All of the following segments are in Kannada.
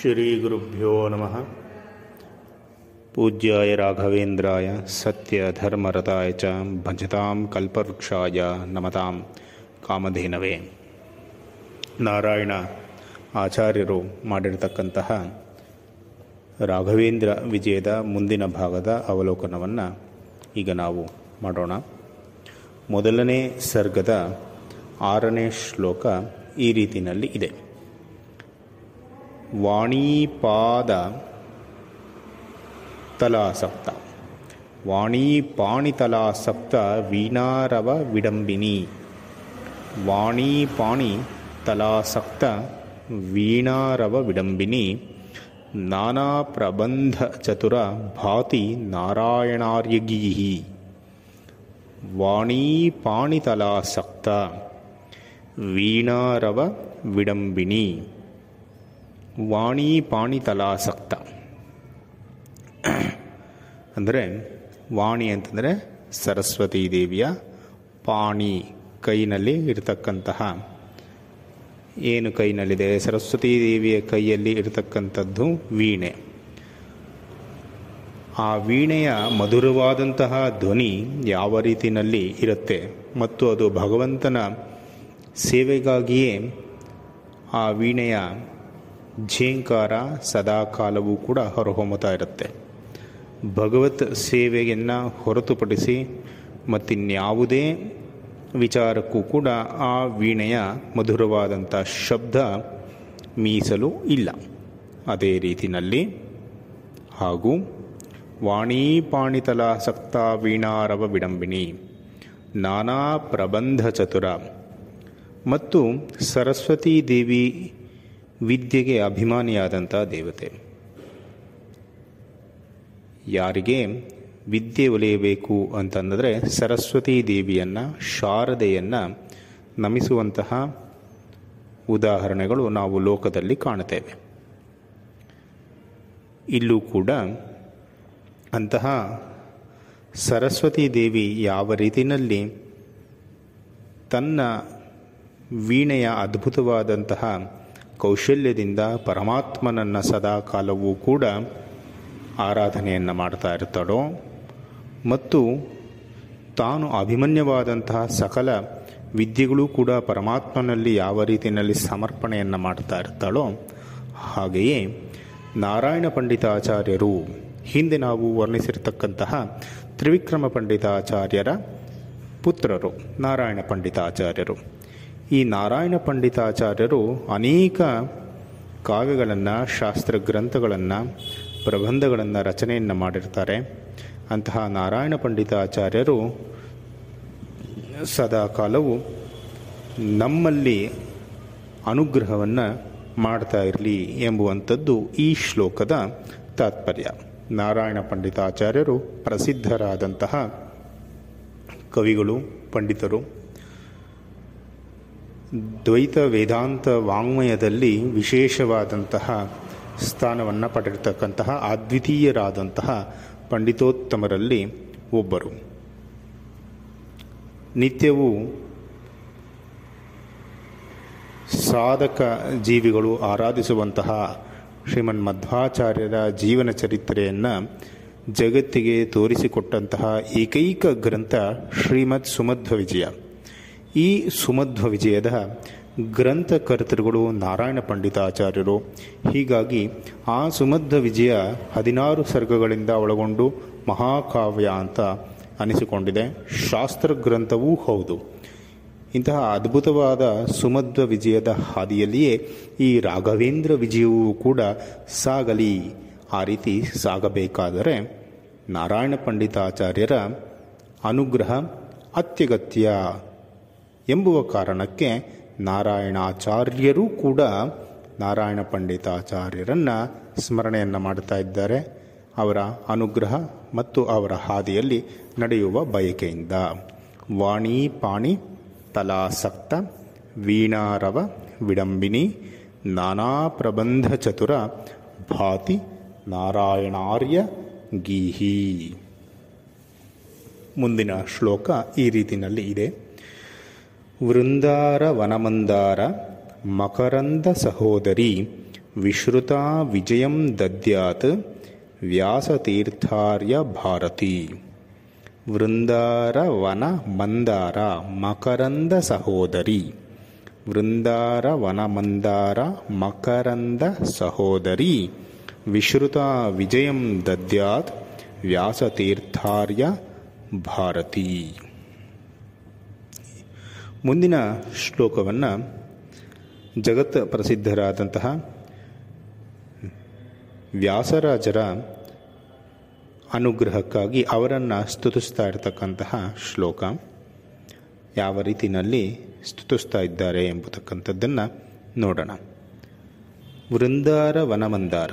ಶ್ರೀಗುರುಭ್ಯೋ ನಮಃ ಪೂಜ್ಯಾಯ ರಾಘವೇಂದ್ರಾಯ ಸತ್ಯ ಧರ್ಮರತಾಯ ಚ ಭಜತಾಂ ಕಲ್ಪವೃಕ್ಷಾಯ ನಮತಾಂ ಕಾಮಧೇನವೇ ನಾರಾಯಣ ಆಚಾರ್ಯರು ಮಾಡಿರತಕ್ಕಂತಹ ರಾಘವೇಂದ್ರ ವಿಜಯದ ಮುಂದಿನ ಭಾಗದ ಅವಲೋಕನವನ್ನು ಈಗ ನಾವು ಮಾಡೋಣ. ಮೊದಲನೇ ಸರ್ಗದ ಆರನೇ ಶ್ಲೋಕ ಈ ರೀತಿಯಲ್ಲಿ ಇದೆ. वाणीपादतलासप्त वाणीपाणितलासप्त वीणारवविडम्बिनी वाणीपाणितलासक्त वीणारवविडम्बिनी नानाप्रबन्धचतुर भाति नारायणार्यगीः वाणीपाणितलासक्त वीणारवविडम्बिनी ವಾಣಿ ಪಾಣಿತಲಾಸಕ್ತ ಅಂದರೆ ವಾಣಿ ಅಂತಂದರೆ ಸರಸ್ವತಿ ದೇವಿಯ ಪಾಣಿ ಕೈನಲ್ಲಿ ಇರತಕ್ಕಂತಹ ಏನು ಕೈನಲ್ಲಿದೆ? ಸರಸ್ವತೀ ದೇವಿಯ ಕೈಯಲ್ಲಿ ಇರತಕ್ಕಂಥದ್ದು ವೀಣೆ. ಆ ವೀಣೆಯ ಮಧುರವಾದಂತಹ ಧ್ವನಿ ಯಾವ ರೀತಿಯಲ್ಲಿ ಇರುತ್ತೆ? ಮತ್ತು ಅದು ಭಗವಂತನ ಸೇವೆಗಾಗಿಯೇ ಆ ವೀಣೆಯ ಝೇಂಕಾರ ಸದಾ ಕಾಲವೂ ಕೂಡ ಹೊರಹೊಮ್ಮತಾ ಇರುತ್ತೆ. ಭಗವತ್ ಸೇವೆಯನ್ನು ಹೊರತುಪಡಿಸಿ ಮತ್ತಿನ್ಯಾವುದೇ ವಿಚಾರಕ್ಕೂ ಕೂಡ ಆ ವೀಣೆಯ ಮಧುರವಾದಂಥ ಶಬ್ದ ಮೀಸಲು ಇಲ್ಲ. ಅದೇ ರೀತಿಯಲ್ಲಿ ಹಾಗೂ ವಾಣೀಪಾಣಿತಲಾಸಕ್ತ ವೀಣಾರವ ವಿಡಂಬಿನಿ ನಾನಾ ಪ್ರಬಂಧ ಚತುರ ಮತ್ತು ಸರಸ್ವತೀ ದೇವಿ ವಿದ್ಯೆಗೆ ಅಭಿಮಾನಿಯಾದಂಥ ದೇವತೆ. ಯಾರಿಗೆ ವಿದ್ಯೆ ಒಲಿಯಬೇಕು ಅಂತಂದರೆ ಸರಸ್ವತಿ ದೇವಿಯನ್ನು, ಶಾರದೆಯನ್ನು ನಮಿಸುವಂತಹ ಉದಾಹರಣೆಗಳು ನಾವು ಲೋಕದಲ್ಲಿ ಕಾಣುತ್ತೇವೆ. ಇಲ್ಲೂ ಕೂಡ ಅಂತಹ ಸರಸ್ವತಿ ದೇವಿ ಯಾವ ರೀತಿಯಲ್ಲಿ ತನ್ನ ವೀಣೆಯ ಅದ್ಭುತವಾದಂತಹ ಕೌಶಲ್ಯದಿಂದ ಪರಮಾತ್ಮನನ್ನು ಸದಾ ಕಾಲವೂ ಕೂಡ ಆರಾಧನೆಯನ್ನು ಮಾಡ್ತಾ ಇರ್ತಾಳೋ ಮತ್ತು ತಾನು ಅಭಿಮನ್ಯವಾದಂತಹ ಸಕಲ ವಿದ್ಯೆಗಳೂ ಕೂಡ ಪರಮಾತ್ಮನಲ್ಲಿ ಯಾವ ರೀತಿಯಲ್ಲಿ ಸಮರ್ಪಣೆಯನ್ನು ಮಾಡ್ತಾ ಇರ್ತಾಳೋ ಹಾಗೆಯೇ ನಾರಾಯಣ ಪಂಡಿತಾಚಾರ್ಯರು ಹಿಂದೆ ನಾವು ವರ್ಣಿಸಿರ್ತಕ್ಕಂತಹ ತ್ರಿವಿಕ್ರಮ ಪಂಡಿತಾಚಾರ್ಯರ ಪುತ್ರರು, ನಾರಾಯಣ ಪಂಡಿತಾಚಾರ್ಯರು. ಈ ನಾರಾಯಣ ಪಂಡಿತಾಚಾರ್ಯರು ಅನೇಕ ಕಾವ್ಯಗಳನ್ನು ಶಾಸ್ತ್ರ ಗ್ರಂಥಗಳನ್ನು ಪ್ರಬಂಧಗಳನ್ನು ರಚನೆಯನ್ನು ಮಾಡಿರ್ತಾರೆ. ಅಂತಹ ನಾರಾಯಣ ಪಂಡಿತಾಚಾರ್ಯರು ಸದಾ ಕಾಲವು ನಮ್ಮಲ್ಲಿ ಅನುಗ್ರಹವನ್ನು ಮಾಡ್ತಾ ಇರಲಿ ಎಂಬುವಂಥದ್ದು ಈ ಶ್ಲೋಕದ ತಾತ್ಪರ್ಯ. ನಾರಾಯಣ ಪಂಡಿತಾಚಾರ್ಯರು ಪ್ರಸಿದ್ಧರಾದಂತಹ ಕವಿಗಳು, ಪಂಡಿತರು ದ್ವೈತ ವೇದಾಂತ ವಾಂಗ್ಮಯದಲ್ಲಿ ವಿಶೇಷವಾದಂತಹ ಸ್ಥಾನವನ್ನು ಪಡೆದಿರ್ತಕ್ಕಂತಹ ಅದ್ವಿತೀಯರಾದಂತಹ ಪಂಡಿತೋತ್ತಮರಲ್ಲಿ ಒಬ್ಬರು. ನಿತ್ಯವೂ ಸಾಧಕ ಜೀವಿಗಳು ಆರಾಧಿಸುವಂತಹ ಶ್ರೀಮನ್ ಮಧ್ವಾಚಾರ್ಯರ ಜೀವನ ಚರಿತ್ರೆಯನ್ನು ಜಗತ್ತಿಗೆ ತೋರಿಸಿಕೊಟ್ಟಂತಹ ಏಕೈಕ ಗ್ರಂಥ ಶ್ರೀಮದ್ ಸುಮಧ್ವ ವಿಜಯ. ಈ ಸುಮಧ್ವ ವಿಜಯದ ಗ್ರಂಥಕರ್ತೃಗಳು ನಾರಾಯಣ ಪಂಡಿತಾಚಾರ್ಯರು. ಹೀಗಾಗಿ ಆ ಸುಮಧ್ವ ವಿಜಯ ಹದಿನಾರು ಸರ್ಗಗಳಿಂದ ಒಳಗೊಂಡು ಮಹಾಕಾವ್ಯ ಅಂತ ಅನಿಸಿಕೊಂಡಿದೆ. ಶಾಸ್ತ್ರ ಗ್ರಂಥವೂ ಹೌದು. ಇಂತಹ ಅದ್ಭುತವಾದ ಸುಮಧ್ವ ವಿಜಯದ ಹಾದಿಯಲ್ಲಿಯೇ ಈ ರಾಘವೇಂದ್ರ ವಿಜಯವೂ ಕೂಡ ಸಾಗಲಿ. ಆ ರೀತಿ ಸಾಗಬೇಕಾದರೆ ನಾರಾಯಣ ಪಂಡಿತಾಚಾರ್ಯರ ಅನುಗ್ರಹ ಅತ್ಯಗತ್ಯ. ಎಂಬುವ ಕಾರಣಕ್ಕೆ ನಾರಾಯಣಾಚಾರ್ಯರೂ ಕೂಡ ನಾರಾಯಣ ಪಂಡಿತಾಚಾರ್ಯರನ್ನು ಸ್ಮರಣೆಯನ್ನು ಮಾಡ್ತಾ ಇದ್ದಾರೆ. ಅವರ ಅನುಗ್ರಹ ಮತ್ತು ಅವರ ಹಾದಿಯಲ್ಲಿ ನಡೆಯುವ ಬಯಕೆಯಿಂದ. ವಾಣಿ ಪಾಣಿ ತಲಾಸಕ್ತ ವೀಣಾರವ ವಿಡಂಬಿನಿ ನಾನಾ ಪ್ರಬಂಧ ಚತುರ ಭಾತಿ ನಾರಾಯಣಾರ್ಯ ಗೀಹಿ. ಮುಂದಿನ ಶ್ಲೋಕ ಈ ರೀತಿಯಲ್ಲಿ ಇದೆ. वृन्दारवनमन्दार मकरन्दसहोदरी विश्रुता विजयं दद्यात् व्यासतीर्थार्य भारती वृन्दारवनमन्दार मकरन्दसहोदरी वृन्दारवनमन्दार मकरन्दसहोदरी विश्रुता विजयं दद्यात् व्यासतीर्थार्य भारती ಮುಂದಿನ ಶ್ಲೋಕವನ್ನು ಜಗತ್ ಪ್ರಸಿದ್ಧರಾದಂತಹ ವ್ಯಾಸರಾಜರ ಅನುಗ್ರಹಕ್ಕಾಗಿ ಅವರನ್ನು ಸ್ತುತಿಸ್ತಾ ಇರತಕ್ಕಂತಹ ಶ್ಲೋಕ. ಯಾವ ರೀತಿಯಲ್ಲಿ ಸ್ತುತಿಸ್ತಾ ಇದ್ದಾರೆ ಎಂಬತಕ್ಕಂಥದ್ದನ್ನು ನೋಡೋಣ. ವೃಂದಾರ ವನಮಂದಾರ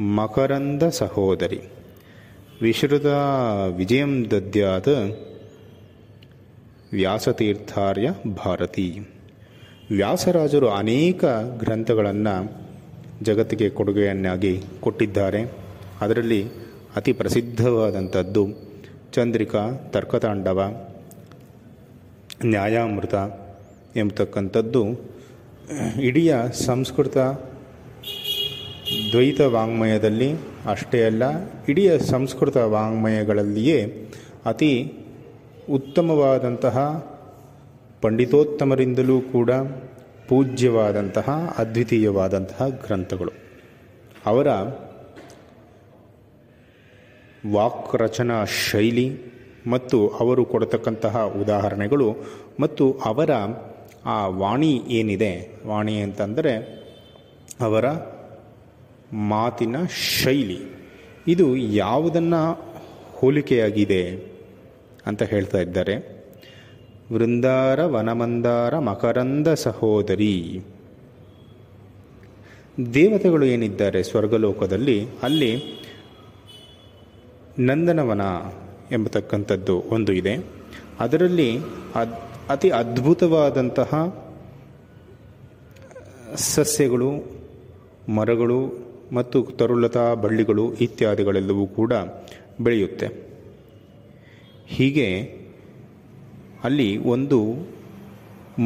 ಮಕರಂದ ಸಹೋದರಿ. ವಿಶ್ರುತ ವಿಜಯಂ ದದ್ಯಾದ ವ್ಯಾಸತೀರ್ಥಾರ್ಯ ಭಾರತಿ. ವ್ಯಾಸರಾಜರು ಅನೇಕ ಗ್ರಂಥಗಳನ್ನು ಜಗತ್ತಿಗೆ ಕೊಡುಗೆಯನ್ನಾಗಿ ಕೊಟ್ಟಿದ್ದಾರೆ. ಅದರಲ್ಲಿ ಅತಿ ಪ್ರಸಿದ್ಧವಾದಂಥದ್ದು ಚಂದ್ರಿಕಾ, ತರ್ಕತಾಂಡವ, ನ್ಯಾಯಾಮೃತ ಎಂಬತಕ್ಕಂಥದ್ದು. ಇಡೀ ಸಂಸ್ಕೃತ ದ್ವೈತ ವಾಂಗ್ಮಯದಲ್ಲಿ ಅಷ್ಟೇ ಅಲ್ಲ, ಇಡೀ ಸಂಸ್ಕೃತ ವಾಂಗ್ಮಯಗಳಲ್ಲಿಯೇ ಅತಿ ಉತ್ತಮವಾದಂತಹ ಪಂಡಿತೋತ್ತಮರಿಂದಲೂ ಕೂಡ ಪೂಜ್ಯವಾದಂತಹ, ಅದ್ವಿತೀಯವಾದಂತಹ ಗ್ರಂಥಗಳು. ಅವರ ವಾಕ್ ರಚನಾ ಶೈಲಿ ಮತ್ತು ಅವರು ಕೊಡತಕ್ಕಂತಹ ಉದಾಹರಣೆಗಳು ಮತ್ತು ಅವರ ಆ ವಾಣಿ ಏನಿದೆ, ವಾಣಿ ಅಂತಂದರೆ ಅವರ ಮಾತಿನ ಶೈಲಿ. ಇದು ಯಾವುದನ್ನು ಹೋಲಿಕೆಯಾಗಿದೆ? ಅಂತ ಹೇಳ್ತಾ ಇದ್ದಾರೆ. ವೃಂದಾರ ವನಮಂದಾರ ಮಕರಂದ ಸಹೋದರಿ. ದೇವತೆಗಳು ಏನಿದ್ದಾರೆ ಸ್ವರ್ಗಲೋಕದಲ್ಲಿ? ಅಲ್ಲಿ ನಂದನವನ ಎಂಬತಕ್ಕಂಥದ್ದು ಒಂದು ಇದೆ. ಅದರಲ್ಲಿ ಅದ್, ಅತಿ ಅದ್ಭುತವಾದಂತಹ ಸಸ್ಯಗಳು, ಮರಗಳು ಮತ್ತು ತರುಲತಾ ಬಳ್ಳಿಗಳು ಇತ್ಯಾದಿಗಳೆಲ್ಲವೂ ಕೂಡ ಬೆಳೆಯುತ್ತೆ. ಹೀಗೆ ಅಲ್ಲಿ ಒಂದು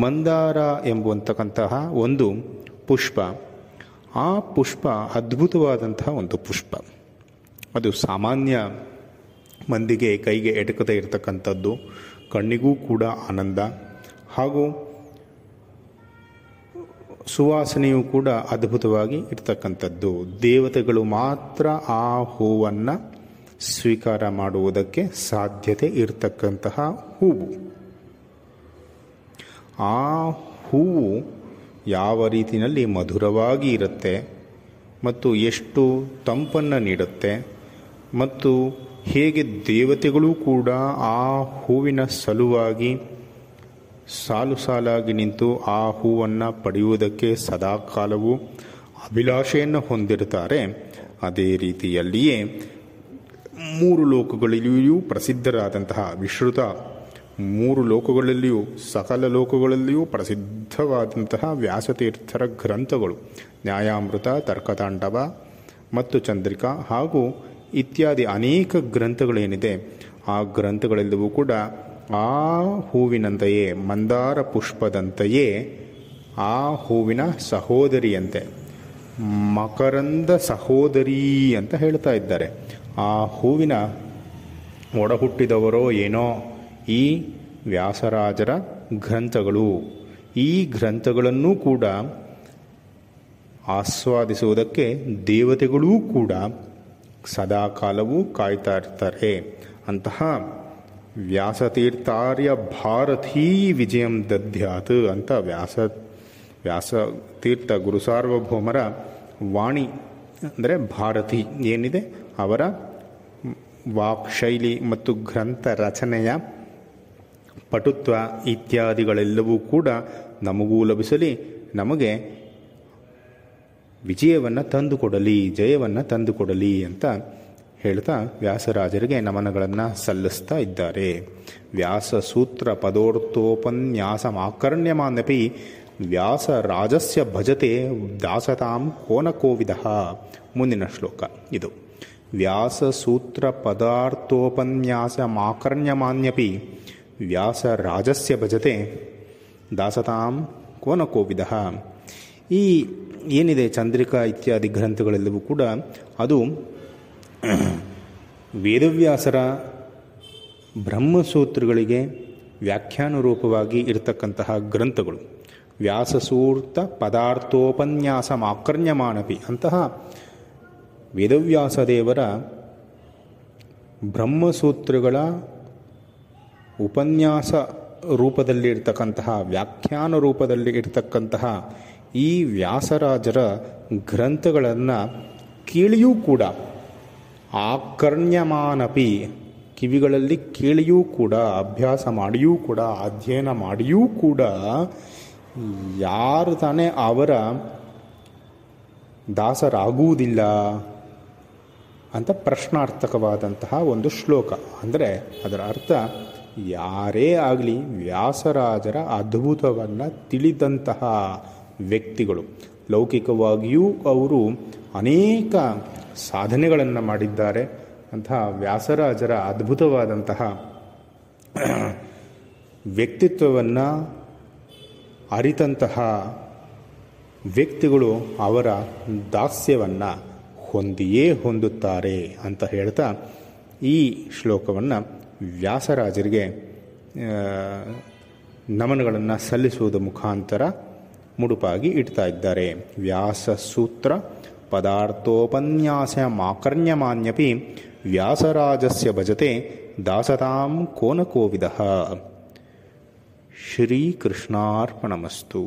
ಮಂದಾರ ಎಂಬುವಂತಕ್ಕಂತಹ ಒಂದು ಪುಷ್ಪ. ಆ ಪುಷ್ಪ ಅದ್ಭುತವಾದಂತಹ ಒಂದು ಪುಷ್ಪ. ಅದು ಸಾಮಾನ್ಯ ಮಂದಿಗೆ ಕೈಗೆ ಎಟಕದೇ ಇರತಕ್ಕಂಥದ್ದು. ಕಣ್ಣಿಗೂ ಕೂಡ ಆನಂದ. ಹಾಗೂ ಸುವಾಸನೆಯೂ ಕೂಡ ಅದ್ಭುತವಾಗಿ ಇರ್ತಕ್ಕಂಥದ್ದು. ದೇವತೆಗಳು ಮಾತ್ರ ಆ ಹೂವನ್ನು ಸ್ವೀಕಾರ ಮಾಡುವುದಕ್ಕೆ ಸಾಧ್ಯತೆ ಇರತಕ್ಕಂತಹ ಹೂವು. ಆ ಹೂವು ಯಾವ ರೀತಿಯಲ್ಲಿ ಮಧುರವಾಗಿ ಇರುತ್ತೆ ಮತ್ತು ಎಷ್ಟು ತಂಪನ್ನು ನೀಡುತ್ತೆ ಮತ್ತು ಹೇಗೆ ದೇವತೆಗಳು ಕೂಡ ಆ ಹೂವಿನ ಸಲುವಾಗಿ ಸಾಲು ಸಾಲಾಗಿ ನಿಂತು ಆ ಹೂವನ್ನು ಪಡೆಯುವುದಕ್ಕೆ ಸದಾಕಾಲವೂ ಅಭಿಲಾಷೆಯನ್ನು ಹೊಂದಿರುತ್ತಾರೆ. ಅದೇ ರೀತಿಯಲ್ಲಿಯೇ ಮೂರು ಲೋಕಗಳಲ್ಲಿಯೂ ಪ್ರಸಿದ್ಧರಾದಂತಹ ವಿಶ್ರುತ, ಮೂರು ಲೋಕಗಳಲ್ಲಿಯೂ, ಸಕಲ ಲೋಕಗಳಲ್ಲಿಯೂ ಪ್ರಸಿದ್ಧವಾದಂತಹ ವ್ಯಾಸತೀರ್ಥರ ಗ್ರಂಥಗಳು, ನ್ಯಾಯಾಮೃತ, ತರ್ಕತಾಂಡವ ಮತ್ತು ಚಂದ್ರಿಕಾ ಹಾಗೂ ಇತ್ಯಾದಿ ಅನೇಕ ಗ್ರಂಥಗಳೇನಿದೆ, ಆ ಗ್ರಂಥಗಳೆಲ್ಲವೂ ಕೂಡ ಆ ಹೂವಿನಂತೆಯೇ, ಮಂದಾರ ಪುಷ್ಪದಂತೆಯೇ ಆ ಹೂವಿನ ಸಹೋದರಿಯಂತೆ, ಮಕರಂದ ಸಹೋದರಿ ಅಂತ ಹೇಳ್ತಾ ಇದ್ದಾರೆ. ಆ ಹೂವಿನ ಒಡಹುಟ್ಟಿದವರೋ ಏನೋ ಈ ವ್ಯಾಸರಾಜರ ಗ್ರಂಥಗಳು. ಈ ಗ್ರಂಥಗಳನ್ನು ಕೂಡ ಆಸ್ವಾದಿಸುವುದಕ್ಕೆ ದೇವತೆಗಳೂ ಕೂಡ ಸದಾಕಾಲವೂ ಕಾಯ್ತಾ ಇರ್ತಾರೆ. ಅಂತಹ ವ್ಯಾಸತೀರ್ಥಾರ್ಯ ಭಾರತೀ ವಿಜಯಂ ದದ್ಯಾತ್ ಅಂತ ವ್ಯಾಸ ವ್ಯಾಸತೀರ್ಥ ಗುರು ಸಾರ್ವಭೌಮರ ವಾಣಿ ಅಂದರೆ ಭಾರತಿ ಏನಿದೆ? ಅವರ ವಾಕ್ ಶೈಲಿ ಮತ್ತು ಗ್ರಂಥ ರಚನೆಯ ಪಟುತ್ವ ಇತ್ಯಾದಿಗಳೆಲ್ಲವೂ ಕೂಡ ನಮಗೂ ಲಭಿಸಲಿ, ನಮಗೆ ವಿಜಯವನ್ನು ತಂದುಕೊಡಲಿ, ಜಯವನ್ನು ತಂದುಕೊಡಲಿ ಅಂತ ಹೇಳ್ತಾ ವ್ಯಾಸರಾಜರಿಗೆ ನಮನಗಳನ್ನು ಸಲ್ಲಿಸ್ತಾ ಇದ್ದಾರೆ. ವ್ಯಾಸ ಸೂತ್ರ ಪದೋರ್ಥೋಪನ್ಯಾಸ ವ್ಯಾಸ ವ್ಯಾಸರಾಜಸ್ಯ ಭಜತೆ ದಾಸತಾಂ ಕೋನಕೋವಿದ ಮುಂದಿನ ಶ್ಲೋಕ ಇದು. ಮಾಕರ್ಣ್ಯಮಾನ್ಯಪಿ ವ್ಯಾಸರಾಜಸ್ಯ ಭಜತೆ. ದಾಸತಾಂ ಕೋನಕೋವಿದ ಈ ಏನಿದೆ ಚಂದ್ರಿಕಾ ಇತ್ಯಾದಿ ಗ್ರಂಥಗಳೆಲ್ಲವೂ ಕೂಡ ಅದು ವೇದವ್ಯಾಸರ ಬ್ರಹ್ಮಸೂತ್ರಗಳಿಗೆ ವ್ಯಾಖ್ಯಾನ ರೂಪವಾಗಿ ಇರತಕ್ಕಂತಹ ಗ್ರಂಥಗಳು. ವ್ಯಾಸಸೂರ್ತ ಪದಾರ್ಥೋಪನ್ಯಾಸ ಮಾಕರ್ಣ್ಯಮಾನಪಿ ಅಂತಹ ವೇದವ್ಯಾಸ ದೇವರ ಬ್ರಹ್ಮಸೂತ್ರಗಳ ಉಪನ್ಯಾಸ ರೂಪದಲ್ಲಿ ಇರ್ತಕ್ಕಂತಹ ವ್ಯಾಖ್ಯಾನ ರೂಪದಲ್ಲಿ ಇರ್ತಕ್ಕಂತಹ ಈ ವ್ಯಾಸರಾಜರ ಗ್ರಂಥಗಳನ್ನು ಕೇಳಿಯೂ ಕೂಡ, ಆಕರ್ಣ್ಯಮಾನಪಿ ಕಿವಿಗಳಲ್ಲಿ ಕೇಳಿಯೂ ಕೂಡ, ಅಭ್ಯಾಸ ಮಾಡಿಯೂ ಕೂಡ, ಅಧ್ಯಯನ ಮಾಡಿಯೂ ಕೂಡ ಯಾರು ತಾನೇ ಅವರ ದಾಸರಾಗುವುದಿಲ್ಲ. ಅಂತ ಪ್ರಶ್ನಾರ್ಥಕವಾದಂತಹ ಒಂದು ಶ್ಲೋಕ. ಅಂದರೆ ಅದರ ಅರ್ಥ, ಯಾರೇ ಆಗಲಿ ವ್ಯಾಸರಾಜರ ಅದ್ಭುತವನ್ನು ತಿಳಿದಂತಹ ವ್ಯಕ್ತಿಗಳು. ಲೌಕಿಕವಾಗಿಯೂ ಅವರು ಅನೇಕ ಸಾಧನೆಗಳನ್ನು ಮಾಡಿದ್ದಾರೆ. ಅಂತಹ ವ್ಯಾಸರಾಜರ ಅದ್ಭುತವಾದಂತಹ ವ್ಯಕ್ತಿತ್ವವನ್ನು ಅರಿತಂತಹ ವ್ಯಕ್ತಿಗಳು ಅವರ ದಾಸ್ಯವನ್ನು ಹೊಂದಿಯೇ ಹೊಂದುತ್ತಾರೆ ಅಂತ ಹೇಳ್ತಾ ಈ ಶ್ಲೋಕವನ್ನು ವ್ಯಾಸರಾಜರಿಗೆ ನಮನಗಳನ್ನು ಸಲ್ಲಿಸುವುದ ಮುಖಾಂತರ ಮುಡುಪಾಗಿ ಇಡ್ತಾ ಇದ್ದಾರೆ. ವ್ಯಾಸ ಸೂತ್ರ ಪದಾರ್ಥೋಪನ್ಯಾಸ ಮಾಕರ್ಣ್ಯಮಾನ್ಯಪಿ ವ್ಯಾಸರಾಜಸ್ಯ ಭಜತೆ ದಾಸತಾಂ ಕೋನಕೋವಿದ. ಶ್ರೀಕೃಷ್ಣಾರ್ಪಣಮಸ್ತು.